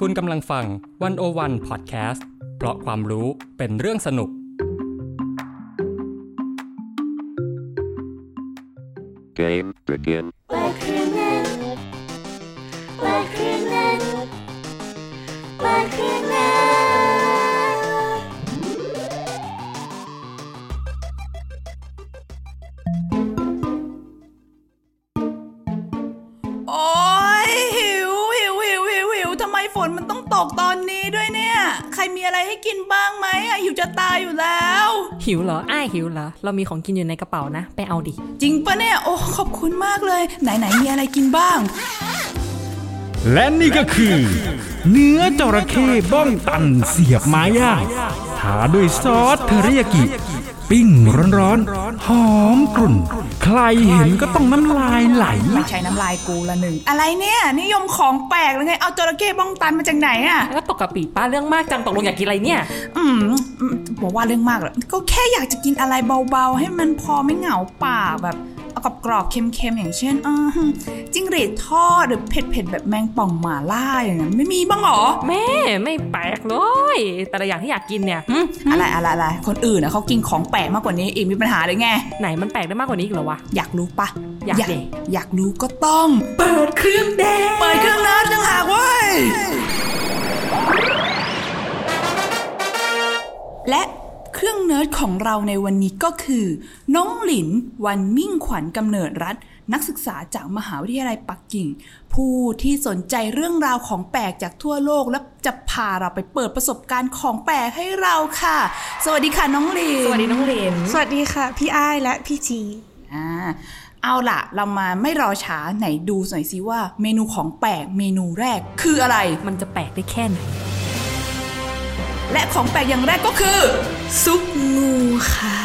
คุณกำลังฟังวันโอวันพอดแคสต์เพราะความรู้เป็นเรื่องสนุก Game begin. วเหรอเรามีของกินอยู่ในกระเป๋านะ ไปเอาดิ จริงปะเนี่ย โอ้ ขอบคุณมากเลย ไหนไหนมีอะไรกินบ้าง และนี่ก็คือ เนื้อจระเข้บ้องตันเสียบไม้ย่างทาด้วยซอสเทอริยากิ ปิ้งร้อนๆหอมกรุ่น ใครเห็นก็ต้องน้ำลายไหล ไม่ใช่น้ำลายกูละหนึ่ง อะไรเนี่ยนิยมของแปลกเลยไง เอาจระเข้บ้องตันมาจากไหนอะแล้วปกติป้าเรื่องมากจังตกลงอยากกินอะไรเนี่ย อืมอืมบอกว่าเรื่องมากเหรอก็แค่อยากจะกินอะไรเบาๆ ให้มันพอไม่เหงาปากแบบเอา กับกรอบๆเค็มๆอย่างเช่นอ่าฮึจิ้งหรีดทอดหรือเผ็ดๆแบบแมงป่องหม่าล่าอย่างนั้นไม่มีบ้างเหรอแม่ไม่แปลกเลยแต่ละอย่างที่อยากกินเนี่ยหึอะไรอะไรอะไรคนอื่นนะเขากินของแปลกมากกว่านี้อีกมีปัญหาเลยไงไหนมันแปลกได้มากกว่านี้อีกเหรอวะอยากรู้ปะอยากดิอยากรู้ก็ต้องเปิดเครื่องแดงเปิดเครื่องนัดจังหากเว้ยและ เพื่อนิร์ดของเราในวันนี้ก็คือ น้องหลินวันมิ่งขวัญกำเนิดรัฐ นักศึกษาจากมหาวิทยาลัยปักกิ่ง ผู้ที่สนใจเรื่องราวของแปลกจากทั่วโลกและจะพาเราไปเปิดประสบการณ์ของแปลกให้เราค่ะ สวัสดีค่ะน้องหลินสวัสดีน้องหลินสวัสดีค่ะ พี่อ้ายและพี่จีอ่าเอาล่ะ เรามาไม่รอช้าไหนดูหน่อยสิว่าเมนูของแปลกเมนูแรก คืออะไรมันจะแปลกได้แค่ไหน และของแปลกอย่างแรกก็คือ ซุปงูค่ะ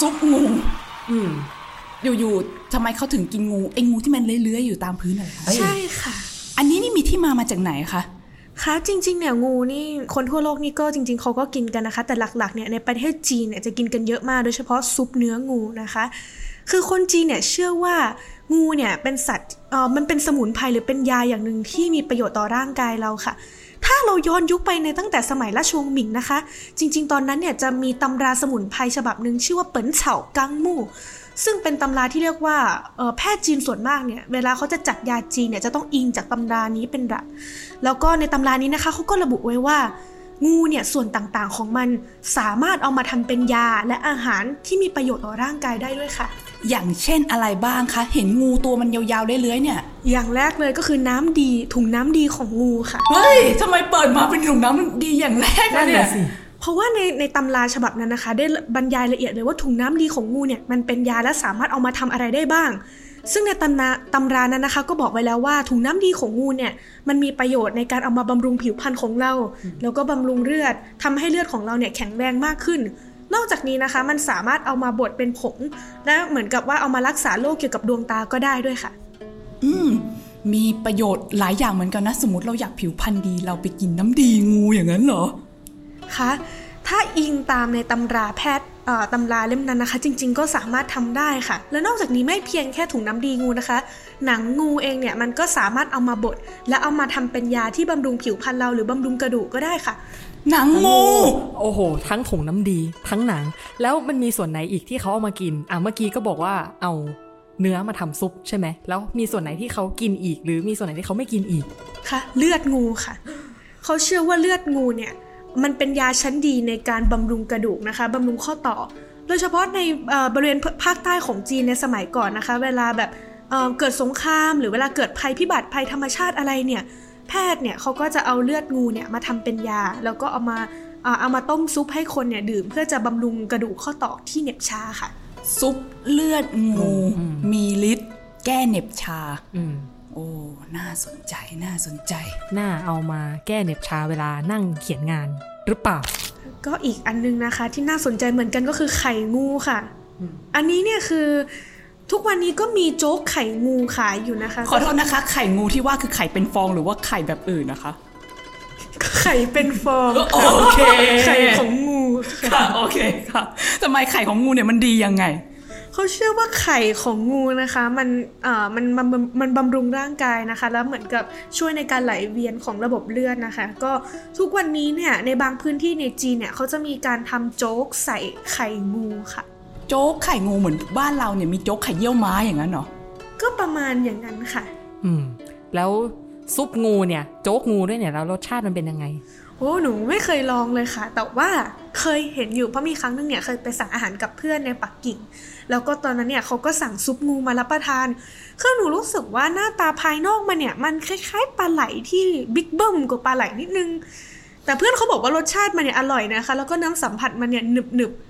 ซุปงู อืมอยู่ๆทำไมเขาถึงกินงูไอ้งูที่มันเลื้อยๆอยู่ตามพื้นอะไรคะใช่ค่ะ อันนี้นี่มีที่มามาจากไหนคะค่ะจริงๆเนี่ยงูนี่คนทั่วโลกนี่ก็จริง ๆเขาก็กินกันนะคะ แต่หลักๆเนี่ยในประเทศจีนเนี่ยจะกินกันเยอะมากโดยเฉพาะซุปเนื้องูนะคะ คือคนจีนเนี่ยเชื่อว่างูเนี่ยเป็นสัตว์เอ่อมันเป็นสมุนไพรหรือเป็นยาอย่างหนึ่งที่มีประโยชน์ต่อร่างกายเราค่ะ ถ้าเราย้อนยุคไปในตั้งแต่สมัยราชวงศ์หมิงนะคะ จริง ๆ ตอนนั้นเนี่ยจะมีตำราสมุนไพรฉบับหนึ่งชื่อว่าเปิ่นเฉากังมู่ซึ่งเป็นตำราที่เรียกว่าแพทย์จีนส่วนมากเนี่ยเวลาเขาจะจัดยาจีนเนี่ยจะต้องอิงจากตำรานี้เป็นหลักแล้วก็ในตำรานี้นะคะเขาก็ระบุไว้ว่างูเนี่ยส่วนต่างๆของมันสามารถเอามาทำเป็นยาและอาหารที่มีประโยชน์ต่อร่างกายได้ด้วยค่ะ อย่างเช่นอะไรบ้างคะ เห็นงูตัวมันยาวๆเลื้อยๆเนี่ย อย่างแรกเลยก็คือน้ำดีถุงน้ำดีของงูค่ะ เฮ้ยทำไมเปิดมาเป็นถุงน้ำดีอย่างแรกนั่นเนี่ยน่ะสิเพราะว่าในในตำราฉบับนั้นนะคะ ได้บรรยายละเอียดเลยว่าถุงน้ำดีของงูเนี่ยมันเป็นยาและสามารถเอามาทำอะไรได้บ้าง ซึ่งในตำราตำรานั้นนะคะ ก็บอกไว้แล้วว่าถุงน้ำดีของงูเนี่ยมันมีประโยชน์ในการเอามาบำรุงผิวพรรณของเรา แล้วก็บำรุงเลือดทำให้เลือดของเราเนี่ยแข็งแรงมากขึ้น นอกจากนี้นะคะมันสามารถเอามาบดเป็นผง และเหมือนกับว่าเอามารักษาโรคเกี่ยวกับดวงตาก็ได้ด้วยค่ะ อืมมีประโยชน์หลายอย่างเหมือนกันนะ สมมติเราอยากผิวพรรณดี เราไปกินน้ำดีงูอย่างนั้นเหรอคะถ้าอิงตามในตำราแพทย์เอ่อตำราเล่มนั้นนะคะ จริงๆก็สามารถทำได้ค่ะ และนอกจากนี้ไม่เพียงแค่ถุงน้ำดีงูนะคะ หนังงูเองเนี่ยมันก็สามารถเอามาบดและเอามาทำเป็นยาที่บำรุงผิวพรรณเราหรือบำรุงกระดูกก็ได้ค่ะ หนังงู โอ้โห ทั้งถุงน้ำดี ทั้งหนัง แล้วมันมีส่วนไหนอีกที่เขาเอามากิน อะเมื่อกี้ก็บอกว่าเอาเนื้อมาทำซุปใช่ไหม แล้วมีส่วนไหนที่เขากินอีก หรือมีส่วนไหนที่เขาไม่กินอีก ค่ะ เลือดงูค่ะ เขาเชื่อว่าเลือดงูเนี่ย มันเป็นยาชั้นดีในการบำรุงกระดูกนะคะบำรุงข้อต่อ โดยเฉพาะในเอ่อบริเวณภาคใต้ของจีนในสมัยก่อนนะคะ เวลาแบบเอ่อเกิดสงคราม หรือเวลาเกิดภัยพิบัติภัยธรรมชาติอะไรเนี่ย แพทย์เนี่ยเขาก็จะเอาเลือดงูเนี่ยมาทำเป็นยา แล้วก็เอามาเอ่อเอามาต้มซุปให้คนเนี่ยดื่มเพื่อจะบำรุงกระดูกข้อต่อที่เหน็บชาค่ะ ซุปเลือดงูมีฤทธิ์แก้เหน็บชาอืมโอ้ น่าสนใจ น่าสนใจ น่าเอามาแก้เหน็บชาเวลานั่งเขียนงานหรือเปล่า ก็อีกอันนึงนะคะ ที่น่าสนใจเหมือนกันก็คือไข่งูค่ะ อันนี้เนี่ยคือ ทุกวันนี้ก็มีโจ๊กไข่งูขายอยู่นะคะ ขอโทษนะคะ ไข่งูที่ว่าคือไข่เป็นฟองหรือว่าไข่แบบอื่นนะคะ ไข่เป็นฟองโอเคไข่ของงูค่ะค่ะโอเคค่ะทำไมไข่ของงูเนี่ยมันดียังไงเขาเชื่อว่าไข่ของงูนะคะ มันเอ่อมันมันมันมันบำรุงร่างกายนะคะ แล้วเหมือนกับช่วยในการไหลเวียนของระบบเลือดนะคะ ก็ทุกวันนี้เนี่ยในบางพื้นที่ในจีนเนี่ยเขาจะมีการทำโจ๊กใส่ไข่งูค่ะ โจ๊กไข่งูเหมือนบ้านเราเนี่ยมีโจ๊กไข่เยี่ยวม้าอย่างนั้นเหรอ ก็ประมาณอย่างนั้นค่ะ อืม แล้วซุปงูเนี่ย โจ๊กงูด้วยเนี่ยแล้วรสชาติมันเป็นยังไง โอ้หนูไม่เคยลองเลยค่ะ แต่ว่าเคยเห็นอยู่เพราะมีครั้งหนึงเนี่ยเคยไปสั่งอาหารกับเพื่อนในปักกิ่ง แล้วก็ตอนนั้นเนี่ยเขาก็สั่งซุปงูมารับประทานคือหนูรู้สึกว่าหน้าตาภายนอกมันเนี่ย มันคล้าย ๆปลาไหลที่บิ๊กเบิ้มกว่าปลาไหลนิดนึง แต่เพื่อนเขาบอกว่ารสชาติมันเนี่ยอร่อยนะคะ แล้วก็น้ำสัมผัสมันเนี่ยหนึบหนึบๆ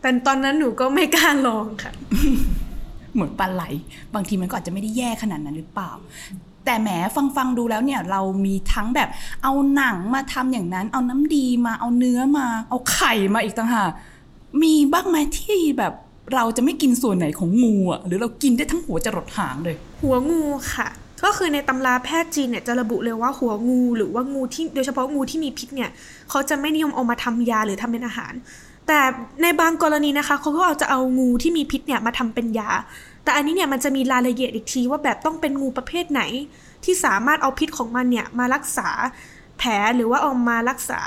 แต่ตอนนั้นหนูก็ไม่กล้าลองค่ะ เหมือนปลาไหล บางทีมันก็อาจจะไม่ได้แย่ขนาดนั้นหรือเปล่า แต่แหมฟังฟังๆดูแล้วเนี่ย เรามีทั้งแบบเอาหนังมาทำอย่างนั้น เอาน้ำดีมาเอาเนื้อมา เอาไข่มาอีกต่างหากมีบ้างไหมที่แบบเราจะไม่กินส่วนไหนของงูอะหรือเรากินได้ทั้งหัวจรดหางเลย หัวงูค่ะ ก็คือในตำราแพทย์จีนเนี่ยจะระบุเลยว่าหัวงูหรือว่างูที่โดยเฉพาะงูที่มีพิษเนี่ยเขาจะไม่นิยมเอามาทำยาหรือทำเป็นอาหาร แต่ในบางกรณีนะคะเขาก็อาจจะเอางูที่มีพิษเนี่ยมาทำเป็นยา แต่อันนี้เนี่ยมันจะมีรายละเอียดอีกทีว่าแบบต้องเป็นงูประเภทไหน ที่สามารถเอาพิษของมันเนี่ยมารักษาแผลหรือว่าเอามารักษา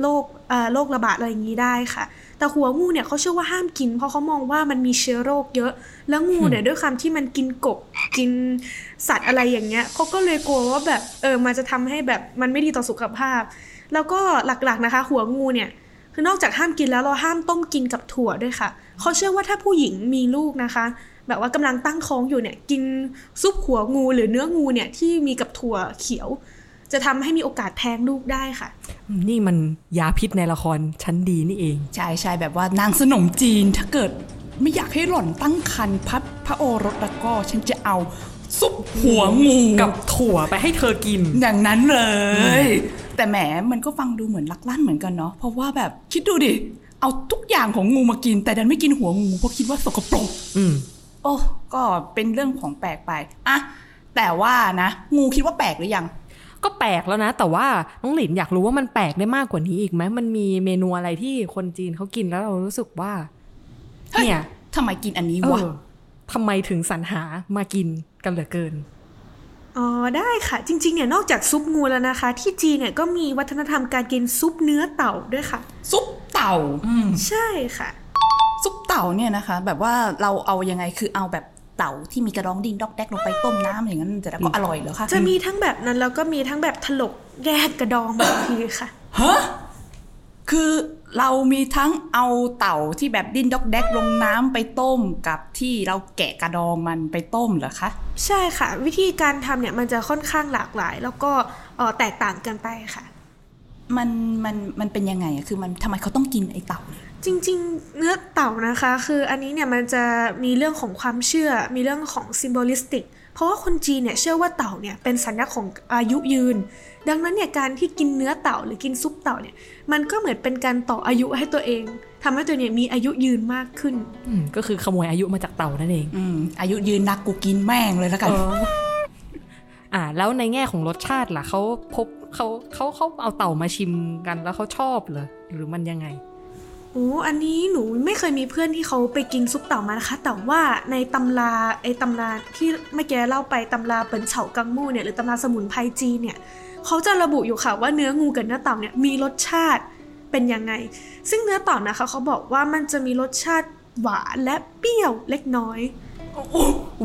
โรคโรคระบาดอะไรอย่างนี้ได้ค่ะ แต่หัวงูเนี่ยเขาเชื่อว่าห้ามกิน เพราะเขามองว่ามันมีเชื้อโรคเยอะ แล้วงูเนี่ยด้วยความที่มันกินกบกินสัตว์อะไรอย่างเงี้ยเขาก็เลยกลัวว่าแบบเออมันจะทำให้แบบมันไม่ดีต่อสุขภาพ แล้วก็หลักๆนะคะ หัวงูเนี่ย คือนอกจากห้ามกินแล้วเราห้ามต้มกินกับถั่วด้วยค่ะ เขาเชื่อว่าถ้าผู้หญิงมีลูกนะคะ แบบว่ากำลังตั้งท้องอยู่เนี่ยกินซุปหัวงูหรือเนื้องูเนี่ยที่มีกับถั่วเขียว จะทำให้มีโอกาสแท้งลูกได้ค่ะ นี่มันยาพิษในละครชั้นดีนี่เองใช่ใช่แบบว่านางสนมจีนถ้าเกิดไม่อยากให้หล่อนตั้งคันพัดพระโอรสแล้วก็ฉันจะเอา ซุปหัวงูกับถั่วไปให้เธอกิน อย่างนั้นเลย แต่แหมมันก็ฟังดูเหมือนลักลั่นเหมือนกันเนาะเพราะว่าแบบคิดดูดิ เอาทุกอย่างของงูมากิน แต่ดันไม่กินหัวงูเพราะคิดว่าสกปรกอืมโอ้ก็เป็นเรื่องของแปลกไปอะแต่ว่านะ งูคิดว่าแปลกหรือยัง ก็แปลกแล้วนะ แต่ว่าน้องหลินอยากรู้ว่ามันแปลกได้มากกว่านี้อีกไหมมันมีเมนูอะไรที่คนจีนเขากินแล้วเรารู้สึกว่าเฮ้ยเนี่ยทำไมกินอันนี้เอวะอ ทำไมถึงสรรหามากินกันเหลือเกินอ๋อได้ค่ะ จริงๆเนี่ยนอกจากซุปงูแล้วนะคะ ที่จีนเนี่ยก็มีวัฒนธรรมการกินซุปเนื้อเต่าด้วยค่ะ ซุปเต่าอืมใช่ค่ะ ซุปเต่าเนี่ยนะคะ แบบว่าเราเอายังไงคือเอาแบบเต่าที่มีกระดองดิ้งดอกแดกลงไปต้มน้ำอย่างนั้นแต่แล้วก็อร่อยเหรอคะจะมีทั้งแบบนั้นแล้วก็มีทั้งแบบถลกแยกกระดองบางทีค่ะฮะคือ เรามีทั้งเอาเต่าที่แบบดิ้นดอกแดกลงน้ำไปต้มกับที่เราแกะกระดองมันไปต้มเหรอคะ ใช่ค่ะ วิธีการทำเนี่ยมันจะค่อนข้างหลากหลาย แล้วก็เอ่อแตกต่างกันไปค่ะ มันมันมันเป็นยังไงอะคือมันทำไมเขาต้องกินไอเต่าเนี่ยจริงๆ เนื้อเต่านะคะ คืออันนี้เนี่ยมันจะมีเรื่องของความเชื่อมีเรื่องของซิมโบลิสติก เพราะว่าคนจีนเนี่ยเชื่อว่าเต่าเนี่ยเป็นสัญลักษณ์ของอายุยืน ดังนั้นเนี่ยการที่กินเนื้อเต่าหรือกินซุปเต่าเนี่ยมันก็เหมือนเป็นการต่ออายุให้ตัวเองทำให้ตัวเนี่ยมีอายุยืนมากขึ้นอืมก็คือขโมยอายุมาจากเต่านั่นเองอืมอายุยืนนักกูกินแม่งเลยแล้วกันเอออ่า แล้วในแง่ของรสชาติล่ะเขาพบเขาเขาเขาเอาเต่ามาชิมกันแล้วเขาชอบเหรอหรือมันยังไง โอ้อันนี้หนูไม่เคยมีเพื่อนที่เขาไปกินซุปเต่ามานะคะ แต่ว่าในตำราไอ้ตำราที่เมื่อกี้เล่าไปตำราเปินเฉากังมู่เนี่ยหรือตำราสมุนไพรจีนเนี่ยเขาจะระบุอยู่ค่ะว่าเนื้องูกับเนื้อเต่าเนี่ยมีรสชาติเป็นยังไง ซึ่งเนื้อเต่านะคะเขาบอกว่ามันจะมีรสชาติหวานและเปรี้ยวเล็กน้อย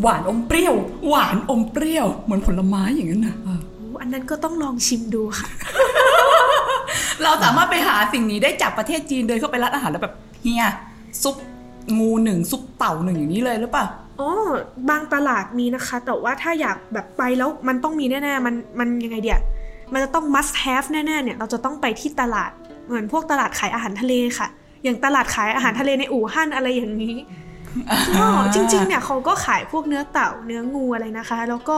หวานอมเปรี้ยว หวานอมเปรี้ยว เหมือนผลไม้อย่างนั้นนะโอ้อันนั้นก็ต้องลองชิมดูค่ะ เราสามารถไปหาสิ่งนี้ได้จากประเทศจีนเดินเข้าไปร้านอาหารแล้วแบบเฮียซุปงูหนึ่งซุปเต่าหนึ่งอย่างนี้เลยหรือเปล่าอ๋อบางตลาดมีนะคะ แต่ว่าถ้าอยากแบบไปแล้วมันต้องมีแน่ๆมันมันยังไงเดียมันจะต้อง must have แน่ๆเนี่ยเราจะต้องไปที่ตลาดเหมือนพวกตลาดขายอาหารทะเลค่ะ อย่างตลาดขายอาหารทะเลในอู่ฮั่นอะไรอย่างนี้ก็จริงๆเนี่ยเขาก็ขายพวกเนื้อเต่าเนื้องูอะไรนะคะ แล้วก็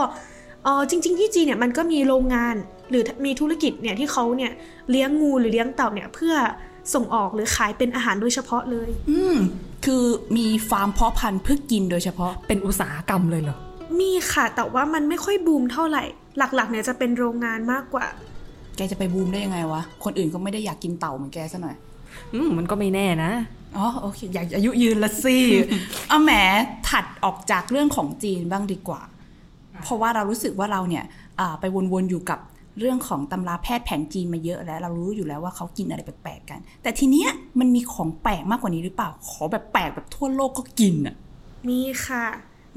เออจริง ๆ ที่จีนเนี่ยมันก็มีโรงงาน หรือมีธุรกิจเนี่ยที่เขาเนี่ยเลี้ยงงูหรือเลี้ยงเต่าเนี่ยเพื่อส่งออกหรือขายเป็นอาหารโดยเฉพาะเลย อืมคือมีฟาร์มเพาะพันธุ์เพื่อกินโดยเฉพาะเป็นอุตสาหกรรมเลยเหรอ มีค่ะ แต่ว่ามันไม่ค่อยบูมเท่าไหร่ หลักๆ เนี่ยจะเป็นโรงงานมากกว่า แกจะไปบูมได้ยังไงวะ คนอื่นก็ไม่ได้อยากกินเต่าเหมือนแกซะหน่อย อืมมันก็ไม่แน่นะ อ๋อโอเค อยากอายุยืนละสิเอาแหมถัดออกจากเรื่องของจีนบ้างดีกว่า เพราะว่าเรารู้สึกว่าเราเนี่ยอ่าไปวนๆอยู่กับ เรื่องของตำราแพทย์แผนจีนมาเยอะแล้ว เรารู้อยู่แล้วว่าเขากินอะไรแปลกๆกัน แต่ทีเนี้ยมันมีของแปลกมากกว่านี้หรือเปล่า ขอแบบแปลกแบบทั่วโลกก็กินอะ มีค่ะ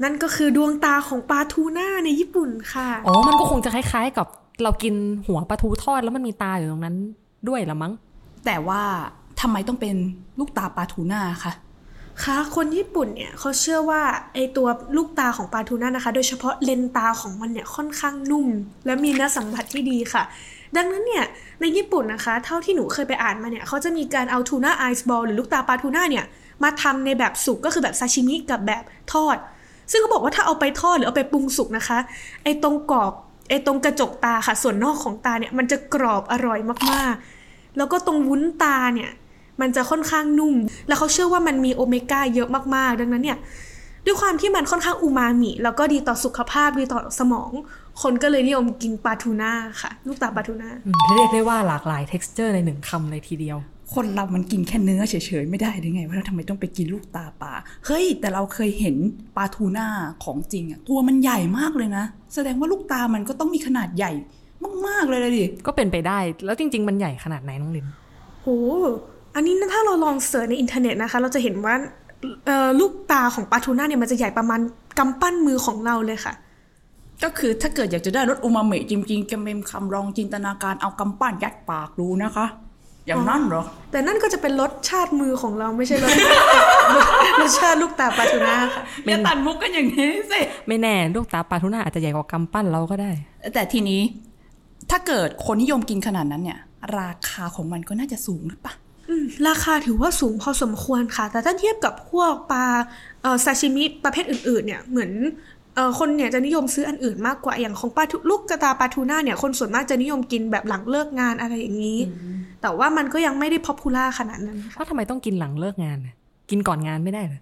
นั่นก็คือดวงตาของปลาทูน่าในญี่ปุ่นค่ะ อ๋อ มันก็คงจะคล้ายๆกับเรากินหัวปลาทูทอดแล้วมันมีตาอยู่ตรงนั้นด้วยละมั้ง แต่ว่าทำไมต้องเป็นลูกตาปลาทูน่าคะ ค่ะคนญี่ปุ่นเนี่ยเขาเชื่อว่าไอตัวลูกตาของปลาทูน่านะคะ โดยเฉพาะเลนตาของมันเนี่ยค่อนข้างนุ่ม และมีเนื้อสัมผัสที่ดีค่ะ ดังนั้นเนี่ยในญี่ปุ่นนะคะ เท่าที่หนูเคยไปอ่านมาเนี่ยเขาจะมีการเอาทูน่าไอซ์บอลหรือลูกตาปลาทูน่าเนี่ยมาทำในแบบสุกก็คือแบบซาชิมิกับแบบทอด ซึ่งเขาบอกว่าถ้าเอาไปทอดหรือเอาไปปรุงสุกนะคะ ไอตรงกรอบไอตรงกระจกตาค่ะ ส่วนนอกของตาเนี่ยมันจะกรอบอร่อยมากๆ แล้วก็ตรงวุ้นตาเนี่ย มันจะค่อนข้างนุ่ม แล้วเขาเชื่อว่ามันมีโอเมก้าเยอะมากๆ ดังนั้นเนี่ย ด้วยความที่มันค่อนข้างอูมามิ แล้วก็ดีต่อสุขภาพดีต่อสมอง คนก็เลยนิยมกินปลาทูน่าค่ะ ลูกตาปลาทูน่าออืมเรียกได้ว่าหลากหลาย t e x t อร์ในหนึ่งคำเลยทีเดียว คนเรามันกินแค่เนื้อเฉยๆ ไม่ได้หรือไงว่าทำไมต้องไปกินลูกตาปลาเฮ้ย แต่เราเคยเห็นปลาทูน่าของจริงอะตัวมันใหญ่มากเลยนะ แสดงว่าลูกตามันก็ต้องมีขนาดใหญ่มากๆเลยเลยดิก็เป็นไปได้แล้วจริง ๆ มันใหญ่ขนาดไหนน้องหลินโห อันนี้ถ้าเราลอง search ในอินเทอร์เน็ตนะคะ เราจะเห็นว่าเอ่อลูกตาของปลาทูน่าเนี่ยมันจะใหญ่ประมาณกำปั้นมือของเราเลยค่ะ ก็คือถ้าเกิดอยากจะได้รสอูมามิจริงๆจะเต็มคำลองจินตนาการเอากำปั้นยัดปากดูนะคะ อย่างนั้นเหรอ แต่นั่นก็จะเป็นรสชาติมือของเราไม่ใช่รสรสชาติลูกตาปลาทูน่าค่ะอย่าตัดมุกกันอย่างนี้สิไม่แน่ลูกตาปลาทูน่าอาจจะใหญ่กว่ากำปั้นเราก็ได้ แต่ทีนี้ ถ้าเกิดคนนิยมกินขนาดนั้นเนี่ย ราคาของมันก็น่าจะสูงหรือเปะอืม ราคาถือว่าสูงพอสมควรค่ะ แต่ถ้าเทียบกับพวกปลาเอ่อซาชิมิประเภทอื่นๆเนี่ยเหมือนเอ่อคนเนี่ยจะนิยมซื้ออันอื่นมากกว่าอย่างของปลาทูลูกกระตาปลาทูน่าเนี่ยคนส่วนมากจะนิยมกินแบบหลังเลิกงานอะไรอย่างนี้ แต่ว่ามันก็ยังไม่ได้พ o p พูล่าขนาดนั้นค่ะว่าทำไมต้องกินหลังเลิกงานน่ะกินก่อนงานไม่ได้เหรอ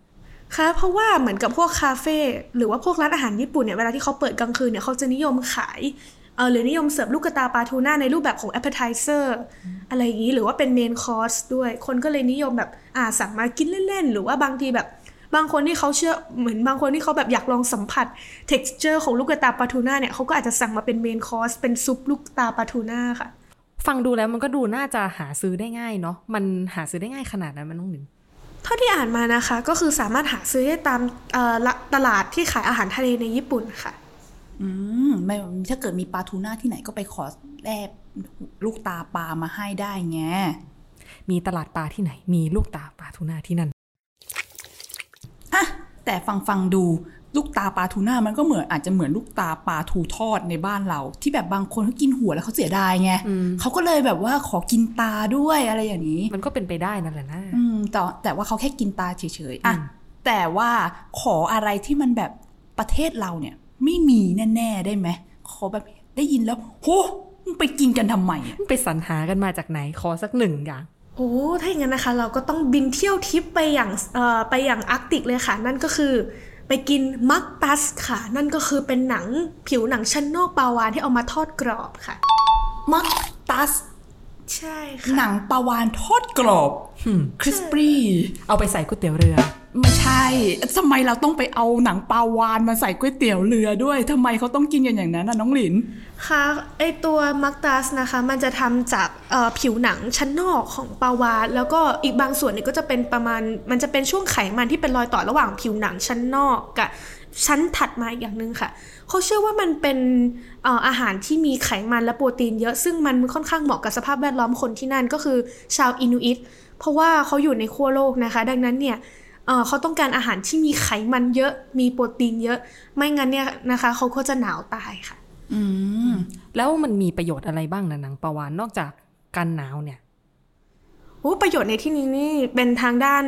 ค่ะเพราะว่าเหมือนกับพวกคาเฟ่หรือว่าพวกร้านอาหารญี่ปุ่นเนี่ยเวลาที่เขาเปิดกลางคืนเนี่ยเขาจะนิยมขายเออหรือนิยมเสิร์ฟลูกกระตาปลาทูน่าในรูปแบบของ appetizer อะไรอย่างนี้หรือว่าเป็น main course ด้วย คนก็เลยนิยมแบบอ่าสั่งมากินเล่นๆ หรือว่าบางทีแบบบางคนที่เขาเชื่อเหมือนบางคนที่เขาแบบอยากลองสัมผัส texture ของลูกกระตาปลาทูน่าเนี่ยเขาก็อาจจะสั่งมาเป็น main course เป็นซุปลูกตาปลาทูน่าค่ะ ฟังดูแล้วมันก็ดูน่าจะหาซื้อได้ง่ายเนาะมันหาซื้อได้ง่ายขนาดนั้นมันน้องลินเท่าที่อ่านมานะคะก็คือสามารถหาซื้อได้ตามเอ่อละตลาดที่ขายอาหารทะเลในญี่ปุ่นค่ะ อืมไม่ถ้าเกิดมีปลาทูน่าที่ไหนก็ไปขอแลบลูกตาปลามาให้ได้ไง มีตลาดปลาที่ไหน มีลูกตาปลาทูน่าที่นั่นอะแต่ฟังฟังดูลูกตาปลาทูน่ามันก็เหมือนอาจจะเหมือนลูกตาปลาทูทอดในบ้านเรา ที่แบบบางคนเขากินหัวแล้วเขาเสียดายไงเขาก็เลยแบบว่าขอกินตาด้วยอะไรอย่างนี้ มันก็เป็นไปได้นั่นแหละนะอืมแต่แต่ว่าเขาแค่กินตาเฉยๆอะแต่ว่าขออะไรที่มันแบบประเทศเราเนี่ย ไม่มีแน่ ๆ ได้ไหมขอแบบได้ยินแล้วโหมึงไปกินกันทำไมอะไปสรรหากันมาจากไหนขอสักหนึ่งอย่างโอ้ถ้าอย่างนั้นนะคะ เราก็ต้องบินเที่ยวทริปไปอย่างเอ่อไปอย่างอาร์กติกเลยค่ะ นั่นก็คือไปกินมักตัสค่ะ นั่นก็คือเป็นหนังผิวหนังชั้นนอกปลาวาฬที่เอามาทอดกรอบค่ะมักตัสใช่ค่ะหนังปลาวาฬทอดกรอบ crispy เอาไปใส่ก๋วยเตี๋ยวเรือ ไม่ใช่ทำไมเราต้องไปเอาหนังปลาวาฬมาใส่ก๋วยเตี๋ยวเรือด้วยทำไมเขาต้องกินกันอย่างนั้นน่ะน้องหลินค่ะไอตัวมักตัสนะคะ มันจะทำจากผิวหนังชั้นนอกของปลาวาฬแล้วก็อีกบางส่วนเนี่ยก็จะเป็นประมาณ มันจะเป็นช่วงไขมันที่เป็นรอยต่อระหว่างผิวหนังชั้นนอกกับชั้นถัดมาอีกอย่างหนึ่งค่ะ เขาเชื่อว่ามันเป็นเอ่ออาหารที่มีไขมันและโปรตีนเยอะซึ่งมันค่อนข้างเหมาะกับสภาพแวดล้อมคนที่นั่นก็คือชาวอินูอิตเพราะว่าเขาอยู่ในขั้วโลกนะคะ ดังนั้นเนี่ย เอ่อเขาต้องการอาหารที่มีไขมันเยอะ มีโปรตีนเยอะ ไม่งั้นเนี่ยนะคะเขาก็จะหนาวตายค่ะ อืม แล้วมันมีประโยชน์อะไรบ้างนะหนังปลาวานนอกจากกันหนาวเนี่ยโอ้ประโยชน์ในที่นี้นี่เป็นทางด้าน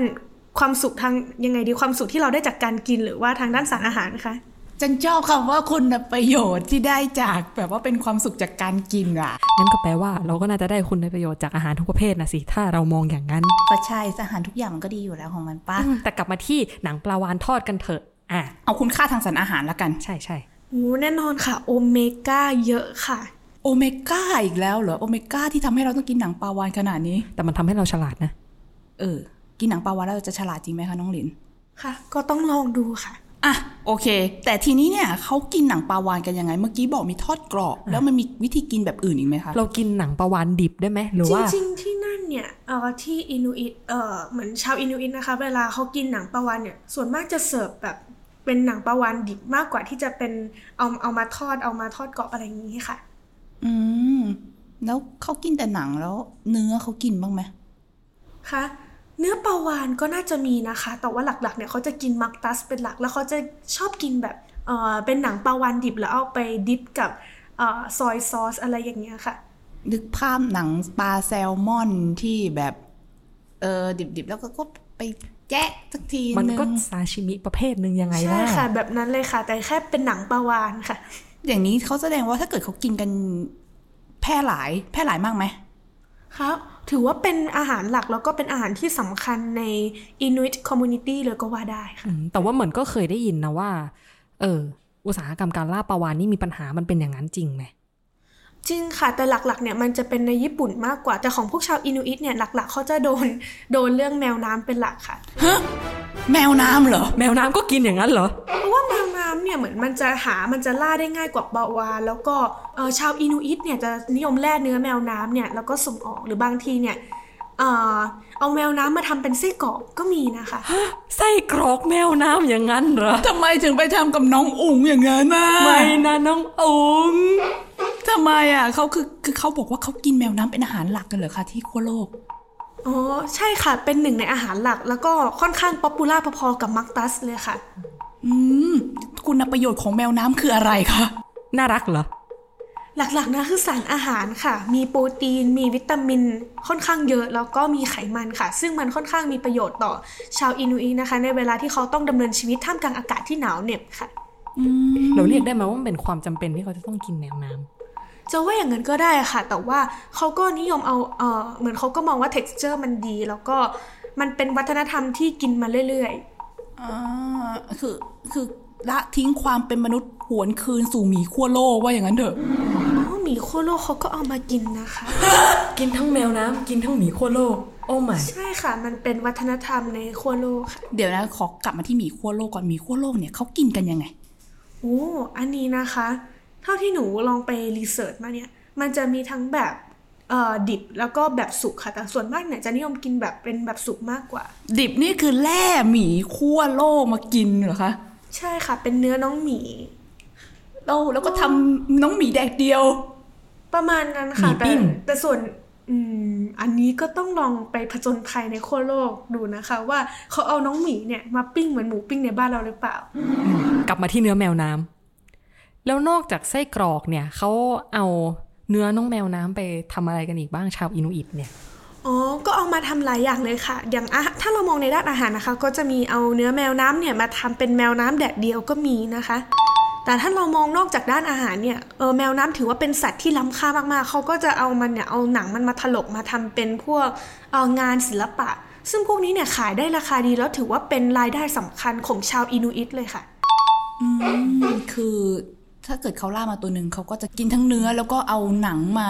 ความสุขทางยังไงดีความสุขที่เราได้จากการกินหรือว่าทางด้านสารอาหารคะ ฉันชอบคำว่าคุณประโยชน์ที่ได้จากแบบว่าเป็นความสุขจากการกินอะงั้นก็แปลว่าเราก็น่าจะได้คุณในประโยชน์จากอาหารทุกประเภทนะสิ ถ้าเรามองอย่างนั้น ก็ใช่อาหารทุกอย่างมันก็ดีอยู่แล้วของมันป้าอืมแต่กลับมาที่หนังปลาวานทอดกันเถอะอะเอาคุณค่าทางสารอาหารแล้วกัน ใช่ใช่โอ้แน่นอนค่ะ โอเมก้าเยอะค่ะ โอเมก้าอีกแล้วเหรอ โอเมก้าที่ทำให้เราต้องกินหนังปลาวานขนาดนี้ แต่มันทำให้เราฉลาดนะ เออ กินหนังปลาวาฬแล้วเราจะฉลาดจริงไหมคะน้องหลิน ค่ะ ก็ต้องลองดูค่ะ อะโอเค แต่ทีนี้เนี่ยเขากินหนังปลาวาฬกันยังไง เมื่อกี้บอกมีทอดกรอบ แล้วมันมีวิธีกินแบบอื่นอีกไหมคะ เรากินหนังปลาวาฬดิบได้ไหมหรือว่าจริงๆที่นั่นเนี่ยเอ่อที่อินูอิตเอ่อเหมือนชาวอินูอิตนะคะ เวลาเขากินหนังปลาวาฬเนี่ยส่วนมากจะเสิร์ฟแบบเป็นหนังปลาวาฬดิบมากกว่าที่จะเป็นเอาเอามาทอดเอามาทอดกรอบอะไรอย่างนี้ค่ะ อืมแล้วเขากินแต่หนังแล้ว เนื้อเขากินบ้างไหมคะ เนื้อปลาวานก็น่าจะมีนะคะ แต่ว่าหลักๆเนี่ยเขาจะกินมักตัสเป็นหลัก แล้วเขาจะชอบกินแบบเอ่อเป็นหนังปลาวานดิบแล้วเอาไปดิปกับเอ่อซอยซอสอะไรอย่างเงี้ยค่ะ นึกภาพหนังปลาแซลมอนที่แบบเออดิบๆ แล้วก็ก็ไปแจ๊ะสักทีมันนึงก็ซาชิมิประเภทหนึ่งยังไงใช่ล่ะค่ะ แบบนั้นเลยค่ะ แต่แค่เป็นหนังปลาวานค่ะ อย่างนี้เขาแสดงว่าถ้าเกิดเขากินกันแพร่หลาย แพร่หลายมากไหมครับ ถือว่าเป็นอาหารหลักแล้วก็เป็นอาหารที่สำคัญใน Inuit Community เลยก็ว่าได้ค่ะแต่ว่าเหมือนก็เคยได้ยินนะว่า เออ อุตสาหกรรมการล่าปลาวานนี่มีปัญหามันเป็นอย่างนั้นจริงไหม จริงค่ะ แต่หลักๆเนี่ยมันจะเป็นในญี่ปุ่นมากกว่า แต่ของพวกชาวอินูอิตเนี่ยหลักๆเขาจะโดนโดนเรื่องแมวน้ำเป็นหลักค่ะฮะแมวน้ำเหรอ แมวน้ำก็กินอย่างนั้นเหรอเพราะว่าแมวน้ำเนี่ยเหมือนมันจะหามันจะล่าได้ง่ายกว่าปลาวานแล้วก็เอ่อชาวอินูอิตเนี่ยจะนิยมแล่เนื้อแมวน้ำเนี่ยแล้วก็ส่งออกหรือบางทีเนี่ย เอ่อเอาแมวน้ำมาทำเป็นไส้กรอกก็มีนะคะไส้กรอกแมวน้ำอย่างนั้นเหรอทำไมถึงไปทำกับน้องอุ๋งอย่างนั้นน่ะไม่นะน้องอุ๋งทำไมอะเขาคือคือเขาบอกว่าเขากินแมวน้ำเป็นอาหารหลักกันเหรอคะที่ขั้วโลกอ๋อใช่ค่ะ เป็นหนึ่งในอาหารหลัก แล้วก็ค่อนข้าง popular พอๆกับมักตัสเลยค่ะ อืม คุณประโยชน์ของแมวน้ำคืออะไรคะ น่ารักเหรอ หลักๆนะคือสารอาหารค่ะ มีโปรตีน มีวิตามิน ค่อนข้างเยอะ แล้วก็มีไขมันค่ะ ซึ่งมันค่อนข้างมีประโยชน์ต่อชาวอินูอิตนะคะ ในเวลาที่เขาต้องดำเนินชีวิตท่ามกลางอากาศที่หนาวเหน็บค่ะเราเรียกได้ไหมว่ามันเป็นความจำเป็นที่เขาจะต้องกินแมวน้ำจะว่าอย่างนั้นก็ได้ค่ะ แต่ว่าเขาก็นิยมเอาเออเหมือนเขาก็มองว่า texture มันดี แล้วก็มันเป็นวัฒนธรรมที่กินมาเรื่อยอ่าคือคือละทิ้งความเป็นมนุษย์ห วนคืนสู่หมีขั้วโลกว่าอย่างนั้นเถอะๆอ๋อหมีขั้วโลกเขาก็เอามากินนะคะ กินทั้งแมวน้ำกินทั้งหมีขั้วโลก โอ้ไม่ใช่ค่ะ มันเป็นวัฒนธรรมในขั้วโลกค่ะเดี๋ยวนะขอกลับมาที่หมีขั้วโลกก่อนหมีขั้วโลกเนี่ยเขากินกันยังไงโอ้อันนี้นะคะ เท่าที่หนูลองไปรีเสิร์ชมาเนี่ย มันจะมีทั้งแบบเอ่อดิบแล้วก็แบบสุกค่ะ แต่ส่วนมากเนี่ยจะนิยมกินแบบเป็นแบบสุกมากกว่า ดิบนี่คือแล่หมีขั้วโลกมากินเหรอคะ ใช่ค่ะ เป็นเนื้อน้องหมี แล้วแล้วก็ทำน้องหมีแดกเดียว ประมาณนั้นค่ะแต่แต่ส่วนอืมอันนี้ก็ต้องลองไปผจญภัยในขั้วโลกดูนะคะ ว่าเขาเอาน้องหมีเนี่ยมาปิ้งเหมือนหมูปิ้งในบ้านเราหรือเปล่า กลับมาที่เนื้อแมวน้ำแล้วนอกจากไส้กรอกเนี่ยเขาเอาเนื้อน้องแมวน้ำไปทำอะไรกันอีกบ้างชาวอินูอิตเนี่ยอ๋อ ก็เอามาทำหลายอย่างเลยค่ะ อย่างอะถ้าเรามองในด้านอาหารนะคะ ก็จะมีเอาเนื้อแมวน้ำเนี่ยมาทำเป็นแมวน้ำแดดเดียวก็มีนะคะ แต่ถ้าเรามองนอกจากด้านอาหารเนี่ยเออแมวน้ำถือว่าเป็นสัตว์ที่ล้ำค่ามากๆ เขาก็จะเอามันเนี่ยเอาหนังมันมาถลกมาทำเป็นพวกเอองานศิลปะ ซึ่งพวกนี้เนี่ยขายได้ราคาดีแล้วถือว่าเป็นรายได้สำคัญของชาวอินูอิตเลยค่ะ อืมคือถ้าเกิดเขาล่ามาตัวหนึ่งเขาก็จะกินทั้งเนื้อแล้วก็เอาหนังมา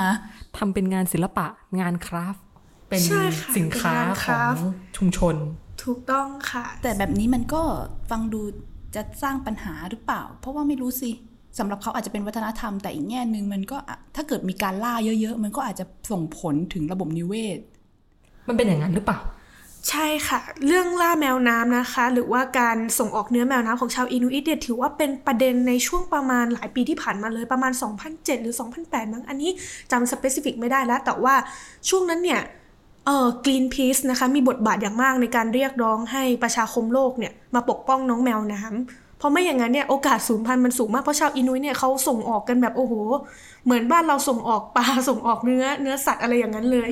ทำเป็นงานศิลปะงานคราฟต์เป็นใช่ค่ะสินค้าเป็นงานขคอรางฟต์ชุมชน ถูกต้องค่ะ แต่แบบนี้มันก็ฟังดู จะสร้างปัญหาหรือเปล่า เพราะว่าไม่รู้สิสำหรับเขาอาจจะเป็นวัฒนธรรม แต่อีกแง่หนึ่งมันก็อะถ้าเกิดมีการล่าเยอะๆ มันก็อาจจะส่งผลถึงระบบนิเวศ มันเป็นอย่างนั้นหรือเปล่า ใช่ค่ะ เรื่องล่าแมวน้ำนะคะ หรือว่าการส่งออกเนื้อแมวน้ำของชาวอินูอิตเนี่ยถือว่าเป็นประเด็นในช่วงประมาณหลายปีที่ผ่านมาเลยประมาณ 2007 หรือ 2008มั้งอันนี้จำ specific ไม่ได้แล้ว แต่ว่าช่วงนั้นเนี่ย เอ่อกรีนพีซนะคะมีบทบาทอย่างมากในการเรียกร้องให้ประชาคมโลกเนี่ยมาปกป้องน้องแมวน้ำเพราะไม่อย่างนั้นเนี่ยโอกาสสูญพันธุ์มันสูงมากเพราะชาวอินูอิตเนี่ยเขาส่งออกกันแบบโอ้โห เหมือนบ้านเราส่งออกปลาส่งออกเนื้อเนื้อสัตว์อะไรอย่างนั้นเลย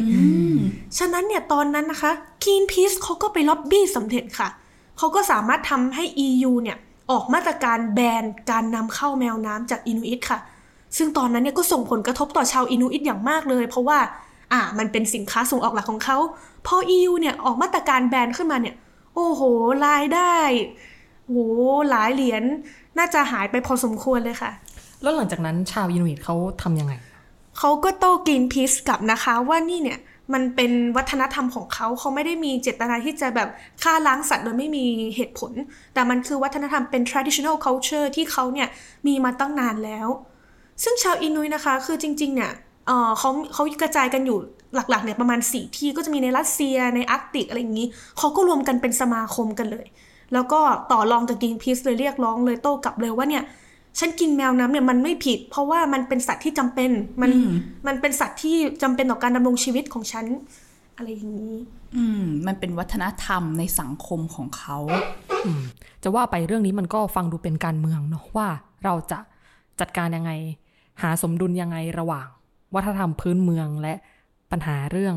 ฉะนั้นเนี่ยตอนนั้นนะคะ Greenpeace เขาก็ไปล็อบบี้สำเร็จค่ะเขาก็สามารถทำให้ EU เนี่ยออกมาตรการแบนการนำเข้าแมวน้ำจากอินูอิตค่ะ ซึ่งตอนนั้นเนี่ยก็ส่งผลกระทบต่อชาวอินูอิตอย่างมากเลย เพราะว่า อ่ามันเป็นสินค้าส่งออกหลักของเขาพอ EU เนี่ยออกมาตรการแบนขึ้นมาเนี่ย โอ้โหรายได้โอ้โหหลายเหรียญน่าจะหายไปพอสมควรเลยค่ะ แล้วหลังจากนั้นชาวอินูอิตเขาทำยังไง เขาก็โต้กรีนพีซกลับนะคะว่านี่เนี่ยมันเป็นวัฒนธรรมของเขาเขาไม่ได้มีเจตนาที่จะแบบฆ่าล้างสัตว์โดยไม่มีเหตุผล แต่มันคือวัฒนธรรมเป็น traditional culture ที่เขาเนี่ยมีมาตั้งนานแล้ว ซึ่งชาวอินูอิตนะคะ คือจริง ๆ เนี่ย เอ่อเขาเขากระจายกันอยู่หลักๆเนี่ยประมาณ 4 ที่ก็จะมีในรัสเซียในอาร์กติกอะไรอย่างนี้ เขาก็รวมกันเป็นสมาคมกันเลย แล้วก็ต่อรองกับกรีนพีซเลยเรียกร้องเลยโต้กลับเลยว่าเนี่ยฉันกินแมวน้ำเนี่ยมันไม่ผิด เพราะว่ามันเป็นสัตว์ที่จำเป็นมันอืมมันเป็นสัตว์ที่จำเป็นต่อการดำรงชีวิตของฉันอะไรอย่างนี้ อืม มันเป็นวัฒนธรรมในสังคมของเขาจะว่าไปเรื่องนี้มันก็ฟังดูเป็นการเมืองเนาะว่าเราจะจัดการยังไง หาสมดุลยังไงระหว่าง วัฒนธรรมพื้นเมืองและปัญหาเรื่อง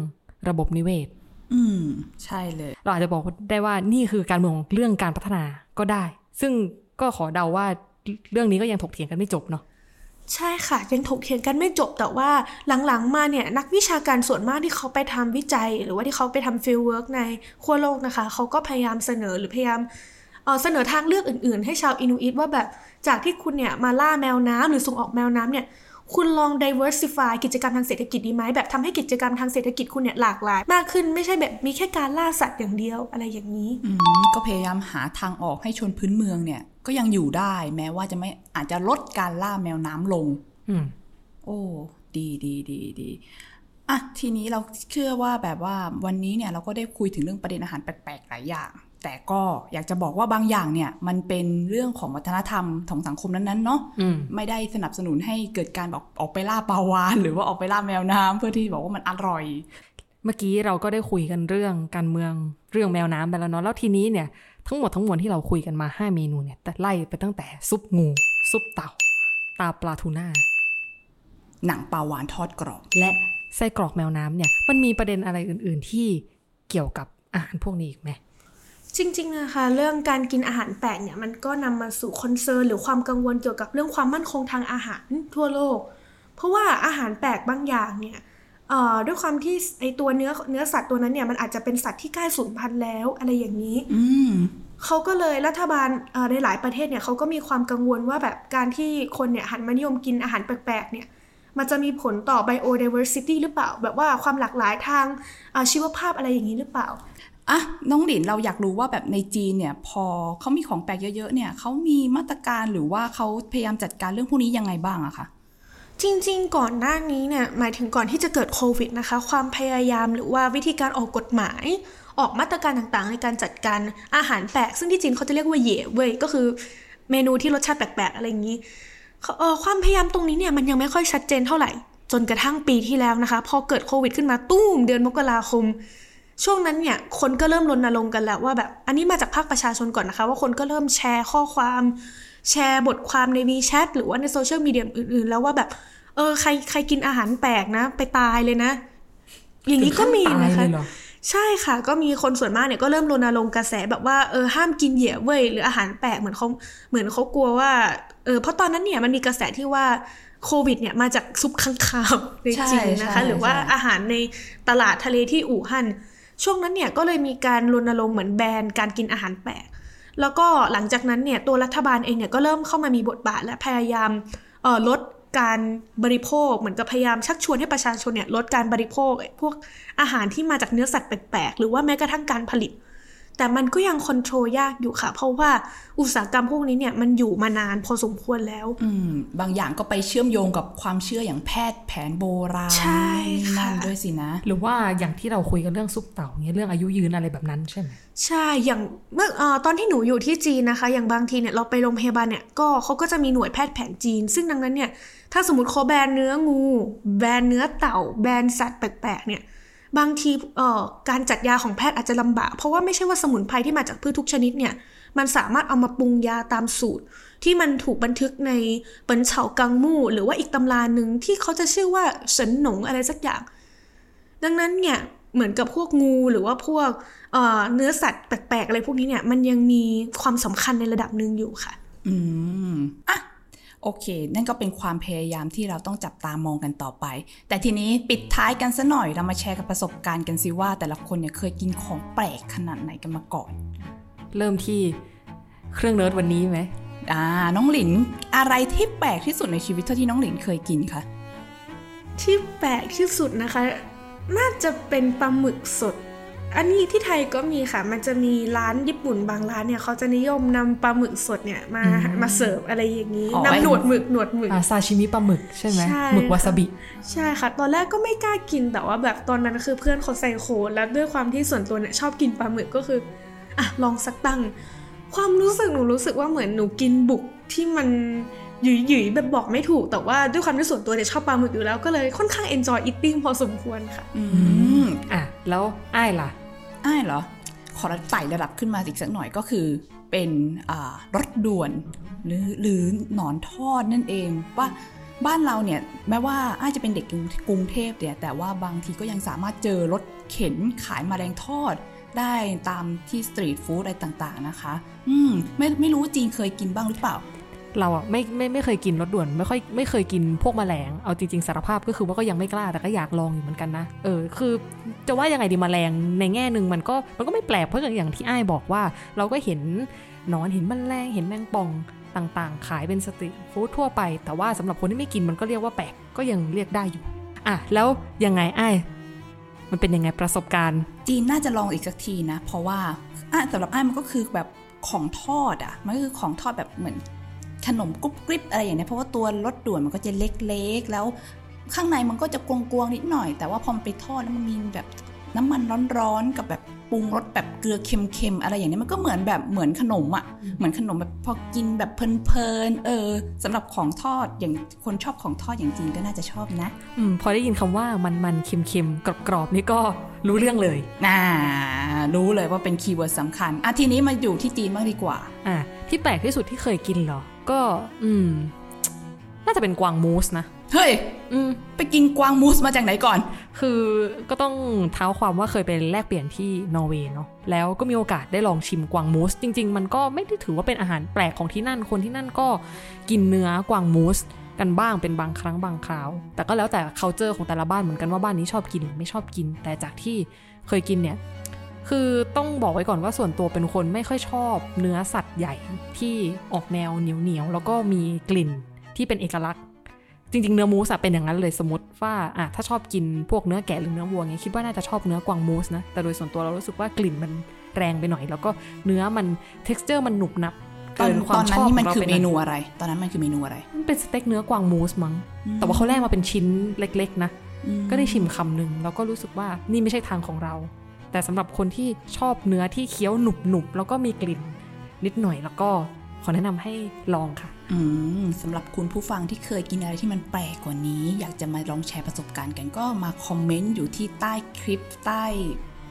ระบบนิเวศ อืม ใช่เลย เราอาจจะบอกได้ว่านี่คือการเมืองของเรื่องการพัฒนาก็ได้ ซึ่งก็ขอเดาว่าเรื่องนี้ก็ยังถกเถียงกันไม่จบเนาะใช่ค่ะ ยังถกเถียงกันไม่จบแต่ว่าหลังๆมาเนี่ย นักวิชาการส่วนมากที่เขาไปทำวิจัย หรือว่าที่เขาไปทำ fieldwork ในขั้วโลกนะคะ เขาก็พยายามเสนอหรือพยายามเอ่อเสนอทางเลือกอื่นๆ ให้ชาวอินูอิตว่าแบบจากที่คุณเนี่ยมาล่าแมวน้ำหรือส่งออกแมวน้ำเนี่ย คุณลอง diversify กิจกรรมทางเศรษฐกิจดีไหมแบบทำให้กิจกรรมทางเศรษฐกิจคุณเนี่ยหลากหลาย มากขึ้นไม่ใช่แบบมีแค่การล่าสัตว์อย่างเดียวอะไรอย่างนี้อืมก็พยายามหาทางออกให้ชนพื้นเมืองเนี่ย ก็ยังอยู่ได้ แม้ว่าจะไม่อาจจะลดการล่าแมวน้ำลง อืมโอ้ดีดีดีดีอะทีนี้เราเชื่อว่าแบบว่าวันนี้เนี่ยเราก็ได้คุยถึงเรื่องประเด็นอาหารแปลกๆหลายอย่าง แต่ก็อยากจะบอกว่าบางอย่างเนี่ย มันเป็นเรื่องของวัฒนธรรมของสังคมนั้นๆเนาะอืมไม่ได้สนับสนุนให้เกิดการบอกออกไปล่าปลาวานหรือว่าออกไปล่าแมวน้ำเพื่อที่บอกว่ามันอร่อย เมื่อกี้เราก็ได้คุยกันเรื่องการเมืองเรื่องแมวน้ำไปแล้วเนาะแล้วทีนี้เนี่ยทั้งหมดทั้งมวลที่เราคุยกันมา 5 เมนูเนี่ยแต่ไล่ไปตั้งแต่ซุปงูซุปเต่าตาปลาทูน่าหนังปลาวานทอดกรอบและไส้กรอกแมวน้ำเนี่ย มันมีประเด็นอะไรอื่น ๆ ที่เกี่ยวกับอาหารพวกนี้อีกไหม จริงๆนะคะเรื่องการกินอาหารแปลกเนี่ยมันก็นำมาสู่ concern หรือความกังวลเกี่ยวกับเรื่องความมั่นคงทางอาหารทั่วโลก เพราะว่าอาหารแปลกบางอย่างเนี่ยเอ่อด้วยความที่ไอตัวเนื้อเนื้อสัตว์ตัวนั้นเนี่ยมันอาจจะเป็นสัตว์ที่ใกล้สูญพันธุ์แล้วอะไรอย่างนี้อืมเขาก็เลยรัฐบาลเอ่อในหลายประเทศเนี่ยเขาก็มีความกังวลว่าแบบการที่คนเนี่ยหันมานิยมกินอาหารแปลกๆเนี่ยมันจะมีผลต่อ biodiversity หรือเปล่า แบบว่าความหลากหลายทางอ่าชีวภาพอะไรอย่างนี้หรือเปล่า อะน้องหลินเราอยากรู้ว่าแบบในจีนเนี่ยพอเขามีของแปลกเยอะๆเนี่ยเขามีมาตรการหรือว่าเขาพยายามจัดการเรื่องพวกนี้ยังไงบ้างอะคะจริงๆ ก่อนหน้านี้เนี่ยหมายถึงก่อนที่จะเกิดโควิดนะคะ ความพยายามหรือว่าวิธีการออกกฎหมาย ออกมาตรการต่างๆ ในการจัดการอาหารแปลก ซึ่งที่จีนเขาจะเรียกว่าเหย่เว่ยก็คือเมนูที่รสชาติแปลกๆอะไรอย่างนี้ความพยายามตรงนี้เนี่ยมันยังไม่ค่อยชัดเจนเท่าไหร่ จนกระทั่งปีที่แล้วนะคะ พอเกิดโควิดขึ้นมาตุ้มเดือนมกราคม ช่วงนั้นเนี่ยคนก็เริ่มรณรงค์กันแล้วว่าแบบอันนี้มาจากภาคประชาชนก่อนนะคะ ว่าคนก็เริ่มแชร์ข้อความ แชร์บทความใน WeChat หรือว่าในโซเชียลมีเดียอื่นๆ แล้วว่าแบบ เออใครใครกินอาหารแปลกนะ ไปตายเลยนะ อย่างนี้ก็มีถึงขั้นนะตายคะเลยเหรอใช่ค่ะ ก็มีคนส่วนมากเนี่ยก็เริ่มรณรงค์กระแสแบบว่าเออห้ามกินเหยี่ยเว้ยหรืออาหารแปลกเหมือนเขาเหมือนเขากลัวว่าเออเพราะตอนนั้นเนี่ยมันมีกระแสที่ว่าโควิดเนี่ยมาจากซุปข้างคาวในใช่จีนนะคะใช่หรือว่าใช่อาหารในตลาดทะเลที่อู่ฮั่น ช่วงนั้นเนี่ยก็เลยมีการรณรงค์เหมือนแบนการกินอาหารแปลกแล้วก็หลังจากนั้นเนี่ยตัวรัฐบาลเองเนี่ยก็เริ่มเข้ามามีบทบาทและพยายามลดการบริโภคเหมือนกับพยายามชักชวนให้ประชาชนเนี่ยลดการบริโภคพวกอาหารที่มาจากเนื้อสัตว์แปลกๆหรือว่าแม้กระทั่งการผลิต แต่มันก็ยังคอนโทรลยากอยู่ค่ะ เพราะว่าอุตสาหกรรมพวกนี้เนี่ยมันอยู่มานานพอสมควรแล้วอืมบางอย่างก็ไปเชื่อมโยงกับความเชื่ออย่างแพทย์แผนโบราณใช่ค่ะนั่นด้วยสินะ หรือว่าอย่างที่เราคุยกันเรื่องซุปเต่าเนี่ยเรื่องอายุยืนอะไรแบบนั้นใช่ไหมใช่ อย่างเมื่อเออตอนที่หนูอยู่ที่จีนนะคะ อย่างบางทีเนี่ยเราไปโรงพยาบาลเนี่ยก็เขาก็จะมีหน่วยแพทย์แผนจีน ซึ่งดังนั้นเนี่ยถ้าสมมติเขาแบนเนื้องู แบนเนื้อเต่า แบนสัตว์แปลกๆเนี่ย บางทีการจัดยาของแพทย์อาจจะลำบาก เพราะว่าไม่ใช่ว่าสมุนไพรที่มาจากพืชทุกชนิดเนี่ย มันสามารถเอามาปรุงยาตามสูตร ที่มันถูกบันทึกในเปินเฉากังมู่ หรือว่าอีกตำราหนึ่งที่เขาจะชื่อว่าเฉินหนงอะไรสักอย่าง ดังนั้นเนี่ยเหมือนกับพวกงูหรือว่าพวกเเนื้อสัตว์แปลกๆอะไรพวกนี้เนี่ย มันยังมีความสำคัญในระดับหนึ่งอยู่ค่ะ อืมอะ โอเค นั่นก็เป็นความพยายามที่เราต้องจับตามองกันต่อไป แต่ทีนี้ปิดท้ายกันซะหน่อยเรามาแชร์กับประสบการณ์กันสิว่า แต่ละคนเนี่ยเคยกินของแปลกขนาดไหนกันมาก่อน เริ่มที่เครื่องเนิร์ดวันนี้ไหมอ่าน้องหลินอะไรที่แปลกที่สุดในชีวิตเท่าที่น้องหลินเคยกินคะที่แปลกที่สุดนะคะ น่าจะเป็นปลาหมึกสด อันนี้ที่ไทยก็มีค่ะ มันจะมีร้านญี่ปุ่นบางร้านเนี่ยเขาจะนิยมนำปลาหมึกสดเนี่ยมามาเสิร์ฟอะไรอย่างนี้อ๋อนำหนวดหมึกหนวดหมึกอ่าซาชิมิปลาหมึกใช่ไหมใช่หมึกวาซาบิ ใช่ค่ะ ตอนแรกก็ไม่กล้ากินแต่ว่าแบบตอนนั้นคือเพื่อนเขาใส่โคนแล้วด้วยความที่ส่วนตัวเนี่ยชอบกินปลาหมึกก็คืออะลองสักตั้ง ความรู้สึกหนูรู้สึกว่าเหมือนหนูกินบุกที่มันหยุยหยุยๆแบบบอกไม่ถูกแต่ว่าด้วยความที่ส่วนตัวเนี่ยชอบปลาหมึกอยู่แล้วก็เลยค่อนข้าง enjoy eating พอสมควรค่ะ อืมอะ แล้วอ้ายล่ะ อ้ายเหรอ ขอไต่ระดับขึ้นมาอีกสักหน่อยก็คือเป็นรถด่วนหรือหรือหนอนทอดนั่นเองว่าบ้านเราเนี่ยแม้ว่าอ้ายจะเป็นเด็กกรุงเทพเนี่ยแต่ว่าบางทีก็ยังสามารถเจอรถเข็นขายมาแมลงทอด ได้ตามที่สตรีทฟู้ดอะไรต่างๆนะคะ อืมไม่ไม่รู้จีนเคยกินบ้างหรือเปล่า เราอะไม่ไม่ไม่เคยกินรสด่วน ไม่ค่อยไม่เคยกินพวกแมลง เอาจริงๆสารภาพก็คือว่าก็ยังไม่กล้าแต่ก็อยากลองอยู่เหมือนกันนะ เออคือ จะว่ายังไงดีแมลงในแง่หนึ่งมันก็มันก็ไม่แปลกเพราะอย่างอย่างที่อ้ายบอกว่า เราก็เห็นนอนเห็นแมลงเห็นแมงป่องต่างๆ ขายเป็นสตรีทฟู้ดทั่วไป แต่ว่าสำหรับคนที่ไม่กินมันก็เรียกว่าแปลกก็ยังเรียกได้อยู่อะแล้วยังไงอ้ายมันเป็นยังไงประสบการณ์ จีนน่าจะลองอีกสักทีนะ เพราะว่าอะสำหรับอ้ายมันก็คือแบบของทอดอะมันก็คือของทอดแบบเหมือน ขนมกรุบกริบอะไรอย่างเนี้ยเพราะว่าตัวรสด่วนมันก็จะเล็กๆ แล้วข้างในมันก็จะกวงๆนิดหน่อย แต่ว่าพอมันไปทอดแล้วมันมีแบบน้ำมันร้อนๆกับแบบ รุงรสแบบเกลือเค็มๆอะไรอย่างเนี้ยมันก็เหมือนแบบเหมือนขนมอะ่ะเหมือนขนมแบบพอกินแบบเพลินๆเออสำหรับของทอดอย่างคนชอบของทอดอย่างจีนก็น่าจะชอบนะ อืมพอได้ยินคำว่ามันมันๆเค็มเค็มกรอบกรอบๆนี่ก็รู้เรื่องเลยน่ารู้เลยว่าเป็น keyword สำคัญอะทีนี้มาอยู่ที่จีนบ้างดีกว่าอะที่แปลกที่สุดที่เคยกินเหรอ ก็ อืม น่าจะเป็นกวางมูสนะ เฮ้ยอืมไปกินกวางมูสมาจากไหนก่อน คือก็ต้องเท้าความว่าเคยไปแลกเปลี่ยนที่นอร์เวย์เนาะ แล้วก็มีโอกาสได้ลองชิมกวางมูส จริง ๆ มันก็ไม่ได้ถือว่าเป็นอาหารแปลกของที่นั่น คนที่นั่นก็กินเนื้อกวางมูสกันบ้างเป็นบางครั้งบางคราว แต่ก็แล้วแต่ c u เจอร์ของแต่ละบ้านเหมือนกันว่าบ้านนี้ชอบกินหรือไม่ชอบกิน แต่จากที่เคยกินเนี่ย คือต้องบอกไว้ก่อนว่าส่วนตัวเป็นคนไม่ค่อยชอบ เนื้อสัตว์ใหญ่ที่ออกแนวเหนียวเหนียวๆแล้วก็มีกลิ่นที่เป็นเอกลักษณ์ จริง ๆ เนื้อมูสอะเป็นอย่างนั้นเลยสมมติว่าอะถ้าชอบกินพวกเนื้อแกะหรือเนื้อวัวเงี้ยคิดว่าน่าจะชอบเนื้อกวางมูสนะ แต่โดยส่วนตัวเรารู้สึกว่ากลิ่นมันแรงไปหน่อย แล้วก็เนื้อมัน t e x t อร์มันหนุบหนับตอนเกินควาตอมนชนั้นอบนี่มันขงราคือไปเมหยนูอะไร ตอนนั้นมันคือเมนูอะไร มันเป็นสเต็กเนื้อกวางมูสมั้งอืมแต่ว่าเขาแล่มาเป็นชิ้นเล็ก ๆ นะอืมก็ได้ชิมคำหนึ่งแล้วก็รู้สึกว่านี่ไม่ใช่ทางของเรา แต่สำหรับคนที่ชอบเนื้อที่เคี้ยวหนุบๆแล้วก็มีกลิ่นนิดหน่อยแล้วก็ ขอแนะนำให้ลองค่ะอืมสำหรับคุณผู้ฟังที่เคยกินอะไรที่มันแปลกกว่านี้ อยากจะมาลองแชร์ประสบการณ์กันก็มาคอมเมนต์อยู่ที่ใต้คลิปใต้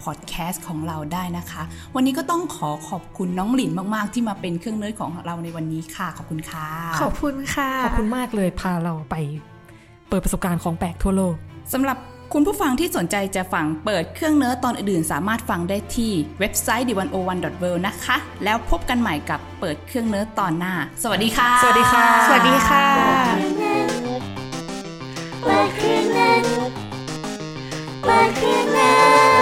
พอดแคสต์ของเราได้นะคะ วันนี้ก็ต้องขอขอบคุณน้องหลินมาก ๆ ที่มาเป็นเครื่องเนื้อของเราในวันนี้ค่ะ ขอบคุณค่ะ ขอบคุณค่ะ ขอบคุณมากเลยพาเราไป เปิดประสบการณ์ของแปลกทั่วโลกสำหรับ คุณผู้ฟังที่สนใจจะฟังเปิดเครื่องเนื้อตอนอื่นสามารถฟังได้ที่เว็บไซต์ d 1 0 1 w นะคะ แล้วพบกันใหม่กับเปิดเครื่องเนื้อตอนหน้า สวัสดีค่ะ สวัสดีค่ะ สวัสดีค่ะเปิดเครื่องเนื้อเปิดเครื่องเนื้อ